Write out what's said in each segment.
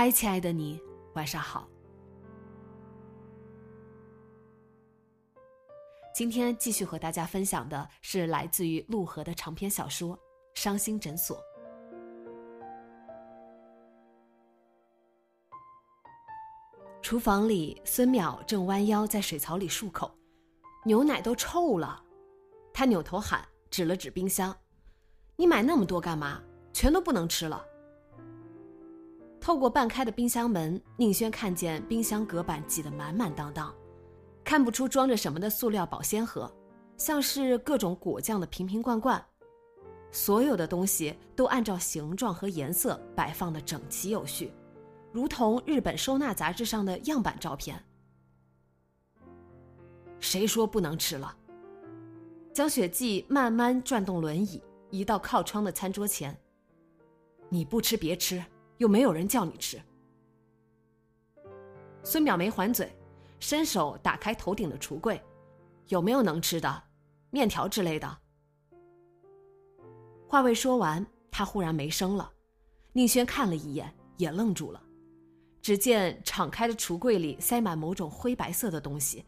嗨，亲爱的你，晚上好。今天继续和大家分享的是来自于陆河的长篇小说《伤心诊所》。厨房里，孙淼正弯腰在水槽里漱口，牛奶都臭了。他扭头喊，指了指冰箱：“你买那么多干嘛？全都不能吃了。”透过半开的冰箱门，宁轩看见冰箱隔板挤得满满当当，看不出装着什么的塑料保鲜盒，像是各种果酱的瓶瓶罐罐，所有的东西都按照形状和颜色摆放的整齐有序，如同日本收纳杂志上的样板照片。谁说不能吃了？江雪季慢慢转动轮椅，移到靠窗的餐桌前。你不吃别吃。又没有人叫你吃。孙淼没还嘴，伸手打开头顶的橱柜，有没有能吃的，面条之类的？话未说完，他忽然没声了。宁轩看了一眼，也愣住了。只见敞开的橱柜里塞满某种灰白色的东西，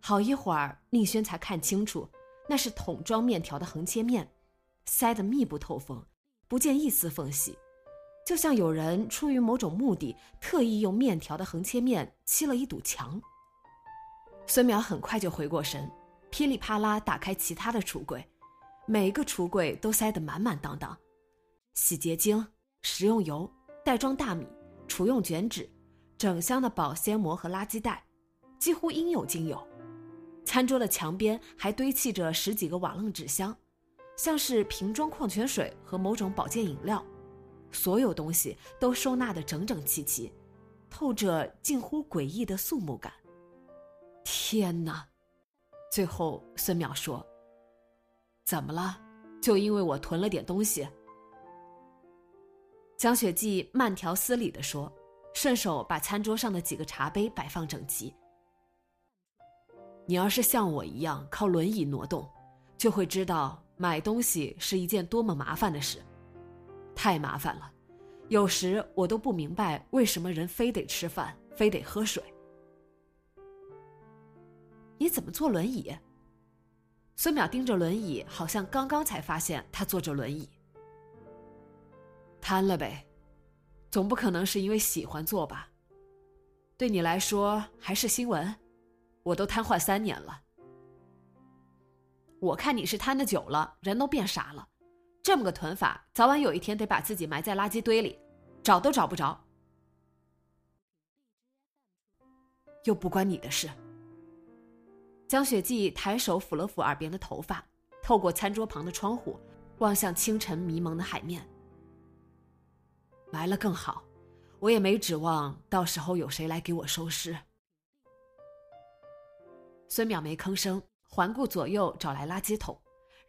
好一会儿，宁轩才看清楚，那是桶装面条的横切面，塞得密不透风，不见一丝缝隙。就像有人出于某种目的，特意用面条的横切面砌了一堵墙。孙淼很快就回过神，噼里啪啦打开其他的橱柜，每一个橱柜都塞得满满当当：洗洁精、食用油、袋装大米、厨用卷纸、整箱的保鲜膜和垃圾袋，几乎应有尽有。餐桌的墙边还堆砌着十几个瓦楞纸箱，像是瓶装矿泉水和某种保健饮料。所有东西都收纳的整整齐齐，透着近乎诡异的肃穆感。天哪！最后，孙淼说：“怎么了？就因为我囤了点东西？”江雪霁慢条斯理的说，顺手把餐桌上的几个茶杯摆放整齐。你要是像我一样靠轮椅挪动，就会知道买东西是一件多么麻烦的事。太麻烦了，有时我都不明白为什么人非得吃饭，非得喝水。你怎么坐轮椅？孙淼盯着轮椅，好像刚刚才发现他坐着轮椅。瘫了呗，总不可能是因为喜欢坐吧？对你来说还是新闻，我都瘫痪三年了。我看你是瘫的久了，人都变傻了。这么个囤法，早晚有一天得把自己埋在垃圾堆里，找都找不着。又不关你的事。江雪霁抬手抚了抚耳边的头发，透过餐桌旁的窗户，望向清晨迷蒙的海面。埋了更好，我也没指望到时候有谁来给我收尸。孙淼没吭声，环顾左右，找来垃圾桶。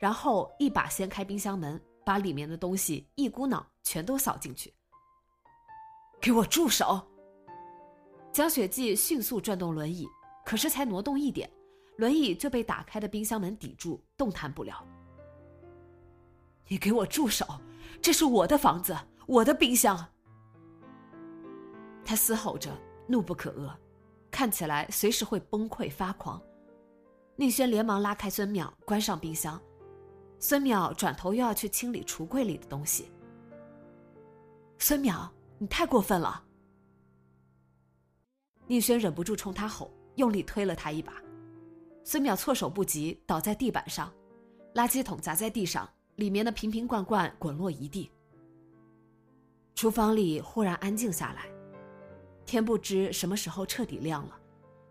然后一把掀开冰箱门，把里面的东西一股脑全都扫进去。给我住手！江雪霁迅速转动轮椅，可是才挪动一点，轮椅就被打开的冰箱门抵住，动弹不了。你给我住手！这是我的房子，我的冰箱。他嘶吼着，怒不可遏，看起来随时会崩溃发狂。宁轩连忙拉开孙淼，关上冰箱。孙淼转头又要去清理橱柜里的东西。孙淼，你太过分了！宁轩忍不住冲他吼，用力推了他一把。孙淼措手不及，倒在地板上，垃圾桶砸在地上，里面的瓶瓶罐罐滚落一地。厨房里忽然安静下来，天不知什么时候彻底亮了，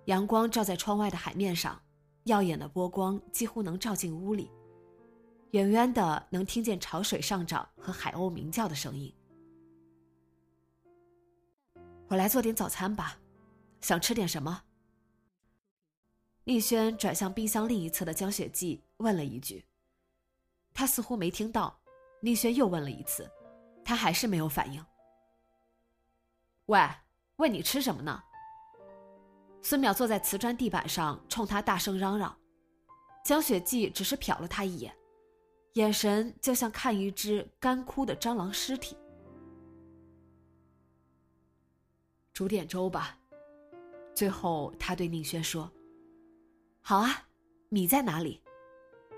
阳光照在窗外的海面上，耀眼的波光几乎能照进屋里，远远的能听见潮水上涨和海鸥鸣叫的声音。我来做点早餐吧，想吃点什么？宁轩转向冰箱另一侧的江雪霁，问了一句。他似乎没听到，宁轩又问了一次，他还是没有反应。喂，问你吃什么呢？孙淼坐在瓷砖地板上，冲他大声嚷嚷。江雪霁只是瞟了他一眼，眼神就像看一只干枯的蟑螂尸体。煮点粥吧。最后，他对宁轩说：“好啊，米在哪里？”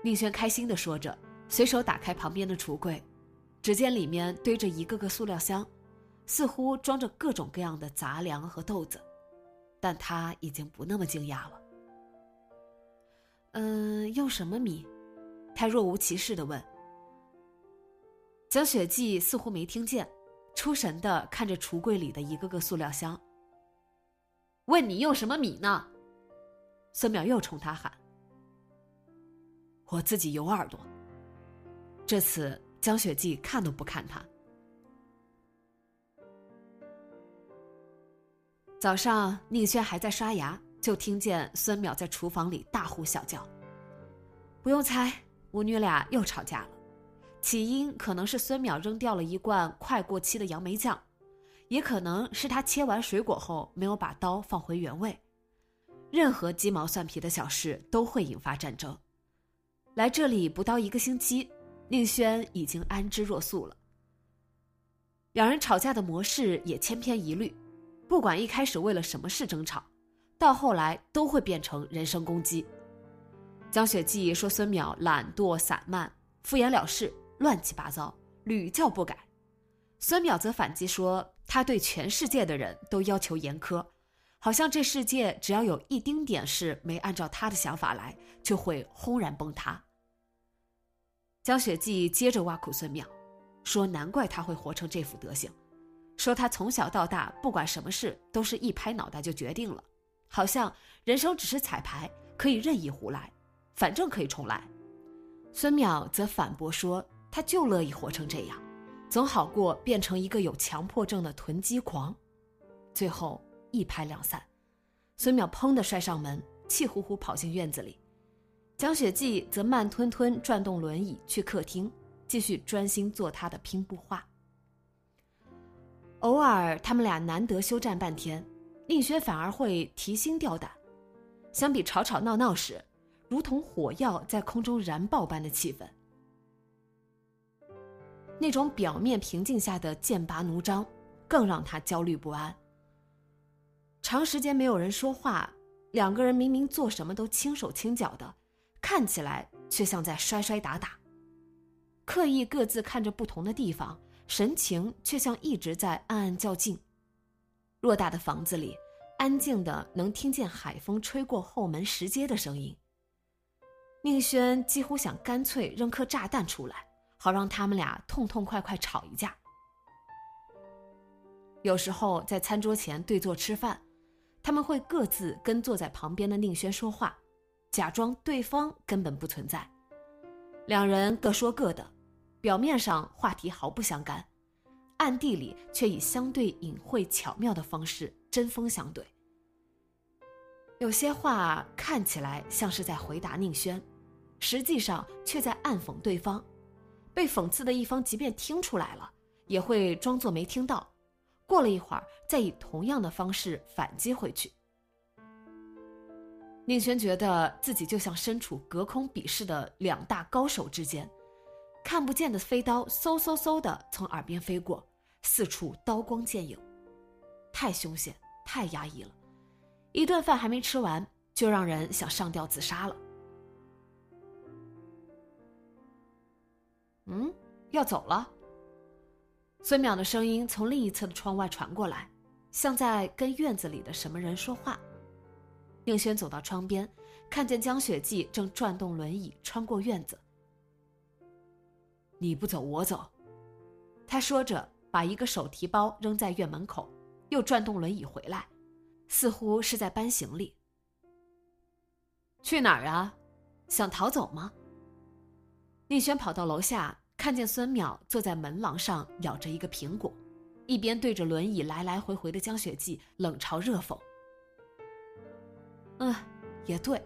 宁轩开心的说着，随手打开旁边的橱柜，只见里面堆着一个个塑料箱，似乎装着各种各样的杂粮和豆子。但他已经不那么惊讶了。嗯，用什么米？他若无其事的问。江雪霁似乎没听见。出神的看着橱柜里的一个个塑料箱，问你用什么米呢？孙淼又冲他喊：“我自己有耳朵。”这次江雪霁看都不看他。早上宁轩还在刷牙，就听见孙淼在厨房里大呼小叫。不用猜，母女俩又吵架了。起因可能是孙淼扔掉了一罐快过期的杨梅酱，也可能是他切完水果后没有把刀放回原位。任何鸡毛蒜皮的小事都会引发战争。来这里不到一个星期，宁轩已经安之若素了。两人吵架的模式也千篇一律，不管一开始为了什么事争吵，到后来都会变成人身攻击。江雪霁说孙淼懒惰散漫，敷衍了事。乱七八糟，屡教不改。孙淼则反击说：“他对全世界的人都要求严苛，好像这世界只要有一丁点事没按照他的想法来，就会轰然崩塌。”江雪霁接着挖苦孙淼，说：“难怪他会活成这副德行，说他从小到大不管什么事都是一拍脑袋就决定了，好像人生只是彩排，可以任意胡来，反正可以重来。”孙淼则反驳说。他就乐意活成这样，总好过变成一个有强迫症的囤积狂。最后一拍两散，孙淼砰的摔上门，气呼呼跑进院子里。江雪霁则慢吞吞转动轮椅去客厅，继续专心做他的拼布画。偶尔他们俩难得休战半天，宁轩反而会提心吊胆。相比吵吵闹闹时，如同火药在空中燃爆般的气氛。那种表面平静下的剑拔弩张，更让他焦虑不安。长时间没有人说话，两个人明明做什么都轻手轻脚的，看起来却像在摔摔打打，刻意各自看着不同的地方，神情却像一直在暗暗较劲。偌大的房子里，安静的能听见海风吹过后门石阶的声音。宁轩几乎想干脆扔颗炸弹出来。好让他们俩痛痛快快吵一架。有时候在餐桌前对坐吃饭，他们会各自跟坐在旁边的宁轩说话，假装对方根本不存在。两人各说各的，表面上话题毫不相干，暗地里却以相对隐晦巧妙的方式针锋相对。有些话看起来像是在回答宁轩，实际上却在暗讽对方。被讽刺的一方，即便听出来了，也会装作没听到。过了一会儿，再以同样的方式反击回去。宁轩觉得自己就像身处隔空比试的两大高手之间，看不见的飞刀嗖嗖嗖的从耳边飞过，四处刀光剑影，太凶险，太压抑了。一顿饭还没吃完，就让人想上吊自杀了。要走了。孙淼的声音从另一侧的窗外传过来，像在跟院子里的什么人说话。宁轩走到窗边，看见江雪霁正转动轮椅穿过院子。你不走，我走。他说着，把一个手提包扔在院门口，又转动轮椅回来，似乎是在搬行李。去哪儿啊？想逃走吗？宁轩跑到楼下，看见孙淼坐在门廊上咬着一个苹果，一边对着轮椅来来回回的江雪霁冷嘲热讽。嗯，也对，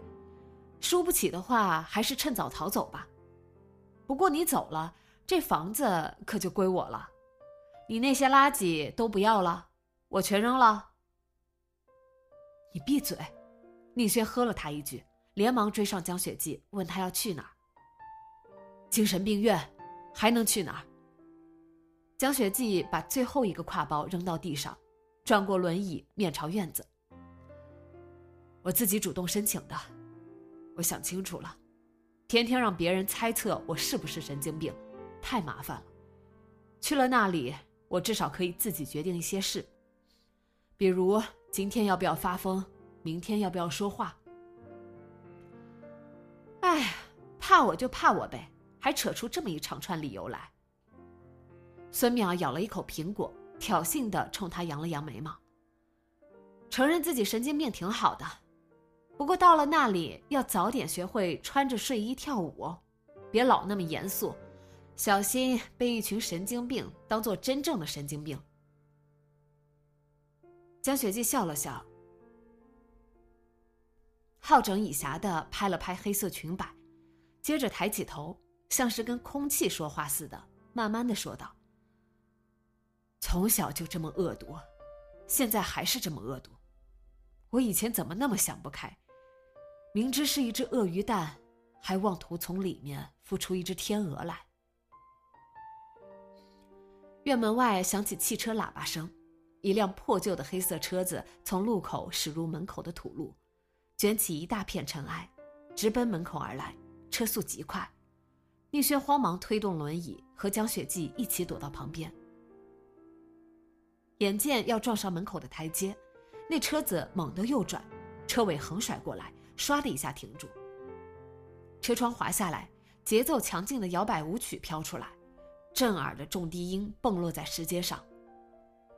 输不起的话，还是趁早逃走吧。不过你走了，这房子可就归我了。你那些垃圾都不要了，我全扔了。你闭嘴！宁轩喝了他一句，连忙追上江雪霁，问他要去哪儿。精神病院，还能去哪儿？江雪霁把最后一个挎包扔到地上，转过轮椅，面朝院子。我自己主动申请的，我想清楚了，天天让别人猜测我是不是神经病，太麻烦了。去了那里，我至少可以自己决定一些事，比如今天要不要发疯，明天要不要说话。哎，怕我就怕我呗，还扯出这么一长串理由来。孙淼咬了一口苹果，挑衅的冲他扬了扬眉毛，承认自己神经病挺好的。不过到了那里，要早点学会穿着睡衣跳舞，别老那么严肃，小心被一群神经病当做真正的神经病。江雪霁笑了笑，好整以暇的拍了拍黑色裙摆，接着抬起头，像是跟空气说话似的，慢慢的说道：“从小就这么恶毒，现在还是这么恶毒，我以前怎么那么想不开？”明知是一只鳄鱼蛋，还妄图从里面孵出一只天鹅来。院门外响起汽车喇叭声，一辆破旧的黑色车子从路口驶入门口的土路，卷起一大片尘埃，直奔门口而来，车速极快。宁轩慌忙推动轮椅，和江雪霁一起躲到旁边。眼见要撞上门口的台阶，那车子猛地右转，车尾横甩过来。唰的一下停住，车窗滑下来，节奏强劲的摇摆舞曲飘出来，震耳的重低音蹦落在石阶上。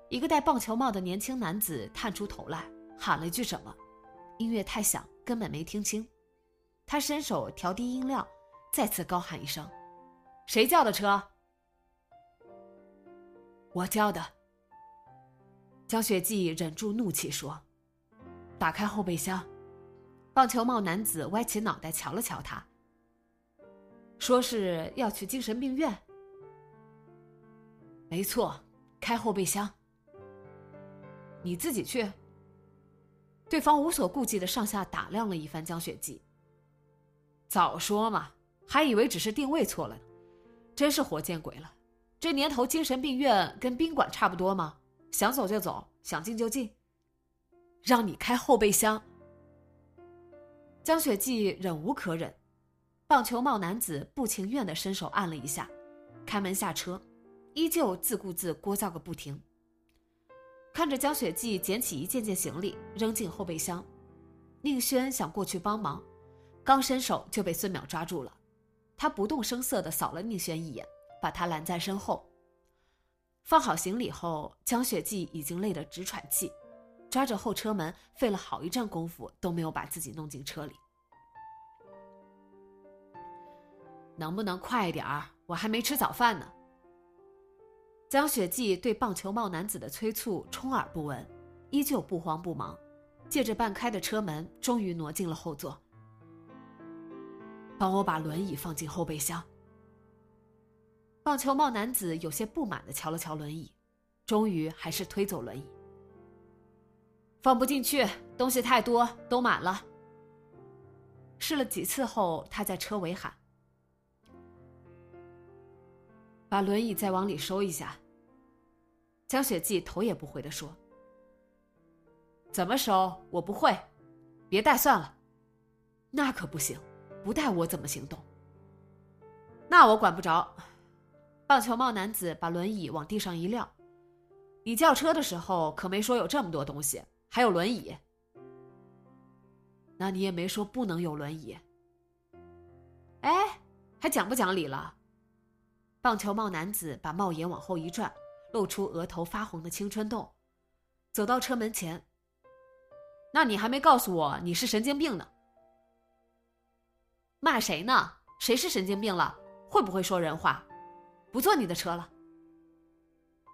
一个戴棒球帽的年轻男子探出头来，喊了一句什么，音乐太响，根本没听清。他伸手调低音量，再次高喊一声：“谁叫的车？”“我叫的。”江雪霁忍住怒气说：“打开后备箱。”棒球帽男子歪起脑袋瞧了瞧他，说是要去精神病院。没错，开后备箱。你自己去。对方无所顾忌的上下打量了一番江雪霁。早说嘛，还以为只是定位错了呢，真是活见鬼了！这年头精神病院跟宾馆差不多吗？想走就走，想进就进。让你开后备箱。江雪霁忍无可忍，棒球帽男子不情愿的伸手按了一下，开门下车，依旧自顾自聒噪个不停。看着江雪霁捡起一件件行李扔进后备箱，宁轩想过去帮忙，刚伸手就被孙淼抓住了。他不动声色的扫了宁轩一眼，把他拦在身后。放好行李后，江雪霁已经累得直喘气。抓着后车门，费了好一阵功夫都没有把自己弄进车里。能不能快点儿？我还没吃早饭呢。江雪霁对棒球帽男子的催促充耳不闻，依旧不慌不忙，借着半开的车门，终于挪进了后座。帮我把轮椅放进后备箱。棒球帽男子有些不满的瞧了瞧轮椅，终于还是推走轮椅。放不进去，东西太多，都满了。试了几次后，他在车尾喊：“把轮椅再往里收一下。”江雪霁头也不回的说：“怎么收？我不会，别带算了。”“那可不行，不带我怎么行动？”“那我管不着。”棒球帽男子把轮椅往地上一撂：“你叫车的时候可没说有这么多东西。”还有轮椅，那你也没说不能有轮椅。哎，还讲不讲理了？棒球帽男子把帽檐往后一转，露出额头发红的青春痘，走到车门前。那你还没告诉我你是神经病呢？骂谁呢？谁是神经病了？会不会说人话？不坐你的车了。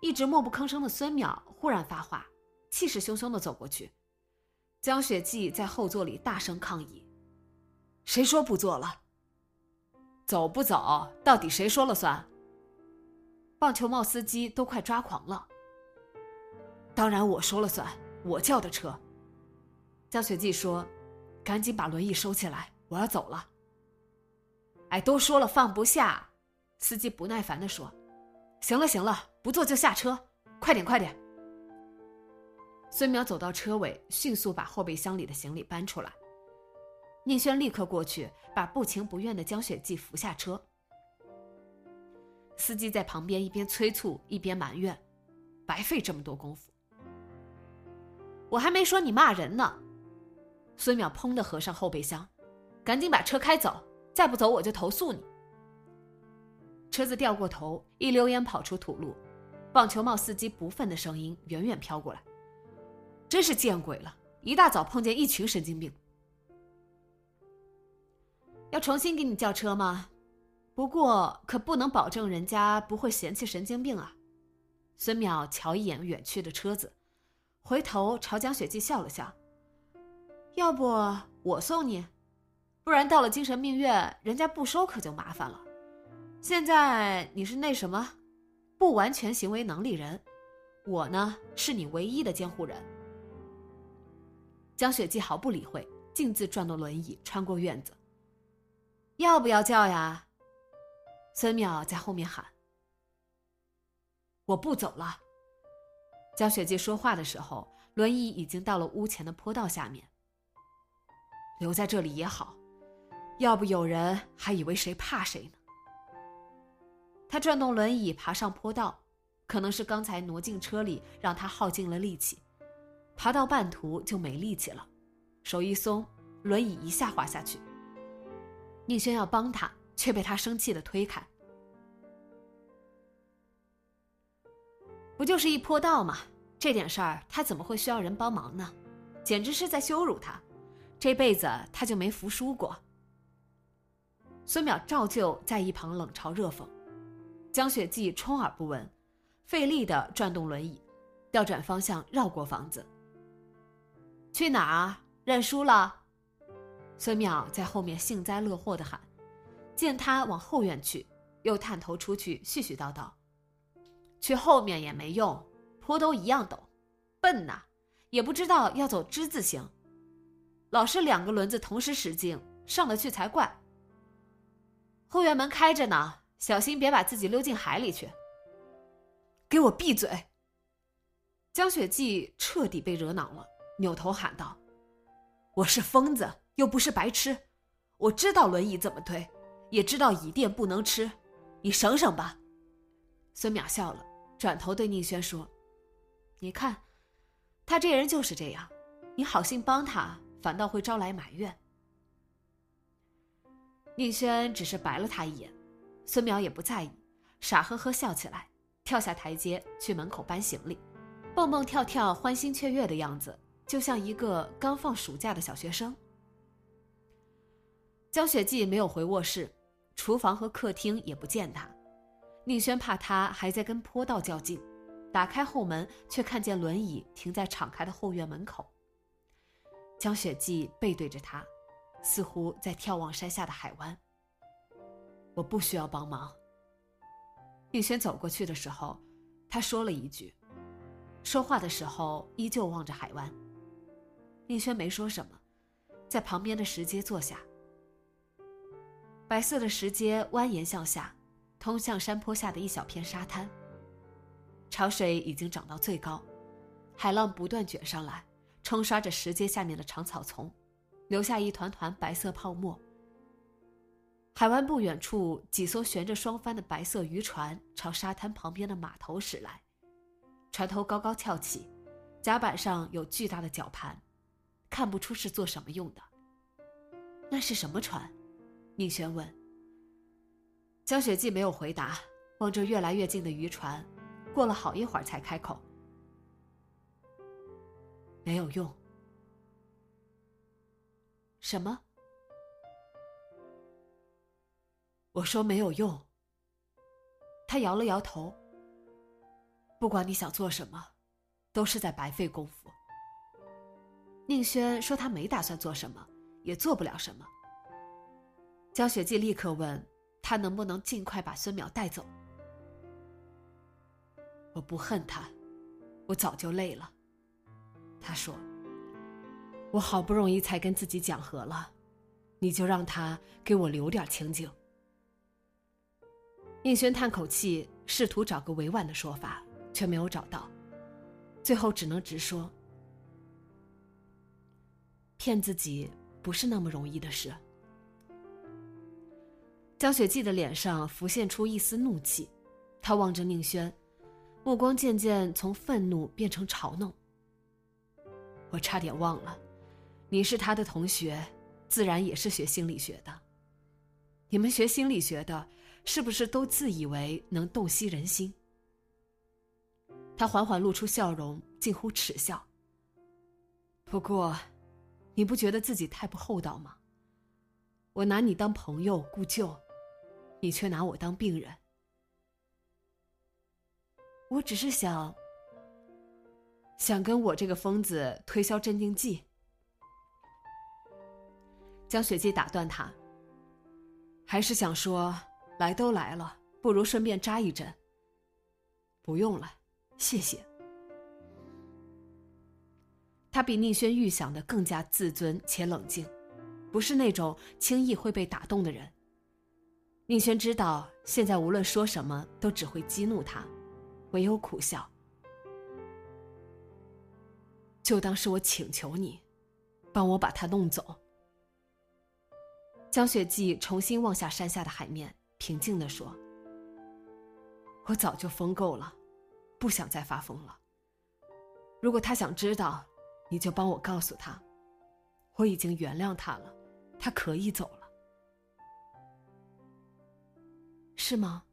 一直默不吭声的孙淼忽然发话，气势汹汹的走过去。江雪霁在后座里大声抗议：“谁说不坐了？走不走，到底谁说了算？”棒球帽司机都快抓狂了。当然我说了算，我叫的车。江雪霁说：“赶紧把轮椅收起来，我要走了。”哎，都说了放不下，司机不耐烦的说：“行了行了，不坐就下车，快点快点。”孙淼走到车尾，迅速把后备箱里的行李搬出来。宁轩立刻过去，把不情不愿的江雪霁扶下车。司机在旁边一边催促一边埋怨：“白费这么多功夫。”我还没说你骂人呢。孙淼砰的合上后备箱，赶紧把车开走，再不走我就投诉你。车子掉过头，一溜烟跑出土路，棒球帽司机不忿的声音远远飘过来。真是见鬼了！一大早碰见一群神经病。要重新给你叫车吗？不过可不能保证人家不会嫌弃神经病啊。孙淼瞧一眼远去的车子，回头朝江雪霁笑了笑。要不我送你，不然到了精神病院，人家不收可就麻烦了。现在你是那什么，不完全行为能力人，我呢是你唯一的监护人。江雪季毫不理会，径自转动轮椅穿过院子。要不要叫呀？孙淼在后面喊。我不走了。江雪季说话的时候，轮椅已经到了屋前的坡道下面。留在这里也好，要不有人还以为谁怕谁呢。他转动轮椅爬上坡道，可能是刚才挪进车里让他耗尽了力气。爬到半途就没力气了，手一松，轮椅一下滑下去。宁轩要帮他，却被他生气的推开。不就是一坡道吗？这点事儿他怎么会需要人帮忙呢？简直是在羞辱他！这辈子他就没服输过。孙淼照旧在一旁冷嘲热讽，江雪霁充耳不闻，费力的转动轮椅，调转方向绕过房子。去哪儿？认输了？孙淼在后面幸灾乐祸的喊，见他往后院去，又探头出去絮絮叨叨：“去后面也没用，坡都一样陡，笨呐，也不知道要走之字形，老是两个轮子同时使劲，上得去才怪。后院门开着呢，小心别把自己溜进海里去。”给我闭嘴！江雪霁彻底被惹恼了。扭头喊道：“我是疯子，又不是白痴，我知道轮椅怎么推，也知道椅垫不能吃，你省省吧。”孙淼笑了，转头对宁轩说：“你看，他这人就是这样，你好心帮他，反倒会招来埋怨。”宁轩只是白了他一眼，孙淼也不在意，傻呵呵笑起来，跳下台阶去门口搬行李，蹦蹦跳跳、欢欣雀跃的样子。就像一个刚放暑假的小学生。江雪霁没有回卧室，厨房和客厅也不见他。宁轩怕他还在跟坡道较劲，打开后门，却看见轮椅停在敞开的后院门口。江雪霁背对着他，似乎在眺望山下的海湾。我不需要帮忙。宁轩走过去的时候，他说了一句，说话的时候依旧望着海湾。宁轩没说什么，在旁边的石阶坐下。白色的石阶蜿蜒向下，通向山坡下的一小片沙滩。潮水已经涨到最高，海浪不断卷上来，冲刷着石阶下面的长草丛，留下一团团白色泡沫。海湾不远处，几艘悬着双帆的白色渔船朝沙滩旁边的码头驶来，船头高高翘起，甲板上有巨大的绞盘。看不出是做什么用的，那是什么船？宁轩问。江雪霁没有回答，望着越来越近的渔船，过了好一会儿才开口：“没有用。”什么？我说没有用。他摇了摇头。不管你想做什么，都是在白费功夫。宁轩说他没打算做什么，也做不了什么。江雪霁立刻问。他能不能尽快把孙淼带走？我不恨他，我早就累了。他说：“我好不容易才跟自己讲和了，你就让他给我留点清静。”宁轩叹口气，试图找个委婉的说法，却没有找到，最后只能直说：“骗自己不是那么容易的事。”江雪霁的脸上浮现出一丝怒气，她望着宁轩，目光渐渐从愤怒变成嘲弄。我差点忘了，你是他的同学，自然也是学心理学的。你们学心理学的，是不是都自以为能洞悉人心？他缓缓露出笑容，近乎耻笑。不过，你不觉得自己太不厚道吗？我拿你当朋友故旧。你却拿我当病人，我只是想，想跟我这个疯子推销镇定剂。江雪姬打断他，还是想说，来都来了，不如顺便扎一针。不用了，谢谢。他比宁轩预想的更加自尊且冷静，不是那种轻易会被打动的人。宁轩知道，现在无论说什么都只会激怒他，唯有苦笑。就当是我请求你，帮我把他弄走。江雪霁重新望下山下的海面，平静地说：“我早就疯够了，不想再发疯了。如果他想知道，你就帮我告诉他，我已经原谅他了，他可以走了。”是吗？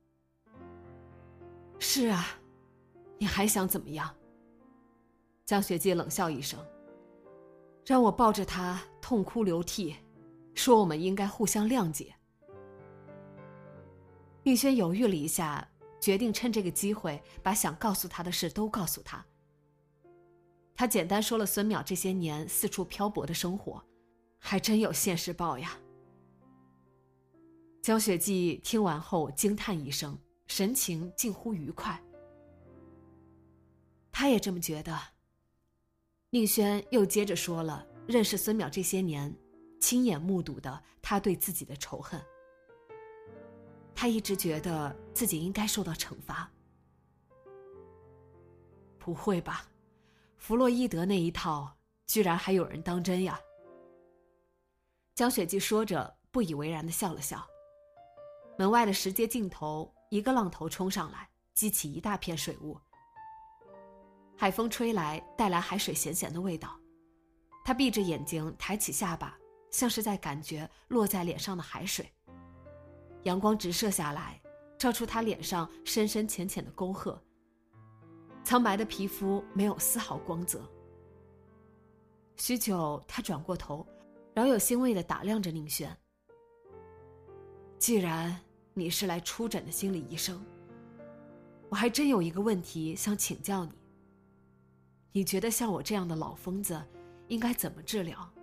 是啊，你还想怎么样？江雪季冷笑一声，让我抱着他痛哭流涕，说我们应该互相谅解。宁轩犹豫了一下，决定趁这个机会把想告诉他的事都告诉他。他简单说了孙淼这些年四处漂泊的生活，还真有现世报呀。江雪霁听完后惊叹一声，神情近乎愉快。他也这么觉得。宁轩又接着说了认识孙淼这些年，亲眼目睹的他对自己的仇恨。他一直觉得自己应该受到惩罚。不会吧，弗洛伊德那一套居然还有人当真呀？江雪霁说着，不以为然的笑了笑。门外的石阶尽头，一个浪头冲上来，激起一大片水雾。海风吹来，带来海水咸咸的味道。他闭着眼睛，抬起下巴，像是在感觉落在脸上的海水。阳光直射下来，照出他脸上深深浅浅的沟壑。苍白的皮肤没有丝毫光泽。许久，他转过头，饶有欣慰的打量着宁轩。既然你是来出诊的心理医生，我还真有一个问题想请教你。你觉得像我这样的老疯子，应该怎么治疗？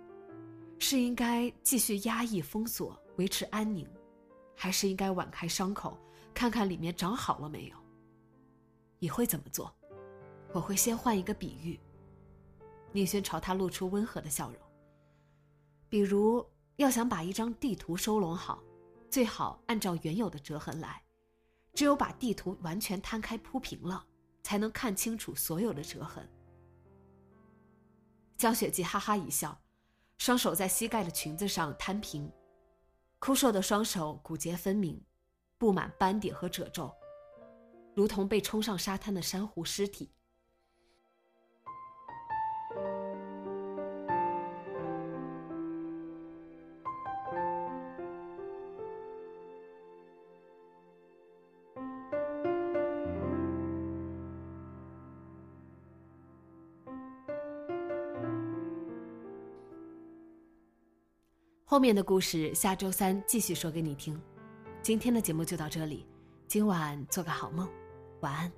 是应该继续压抑、封锁、维持安宁，还是应该挽开伤口，看看里面长好了没有？你会怎么做？我会先换一个比喻。宁轩朝他露出温和的笑容。比如，要想把一张地图收拢好。最好按照原有的折痕来，只有把地图完全摊开铺平了，才能看清楚所有的折痕。江雪霁哈哈一笑，双手在膝盖的裙子上摊平，枯瘦的双手骨节分明，布满斑点和褶皱，如同被冲上沙滩的珊瑚尸体。后面的故事下周三继续说给你听。今天的节目就到这里，今晚做个好梦，晚安。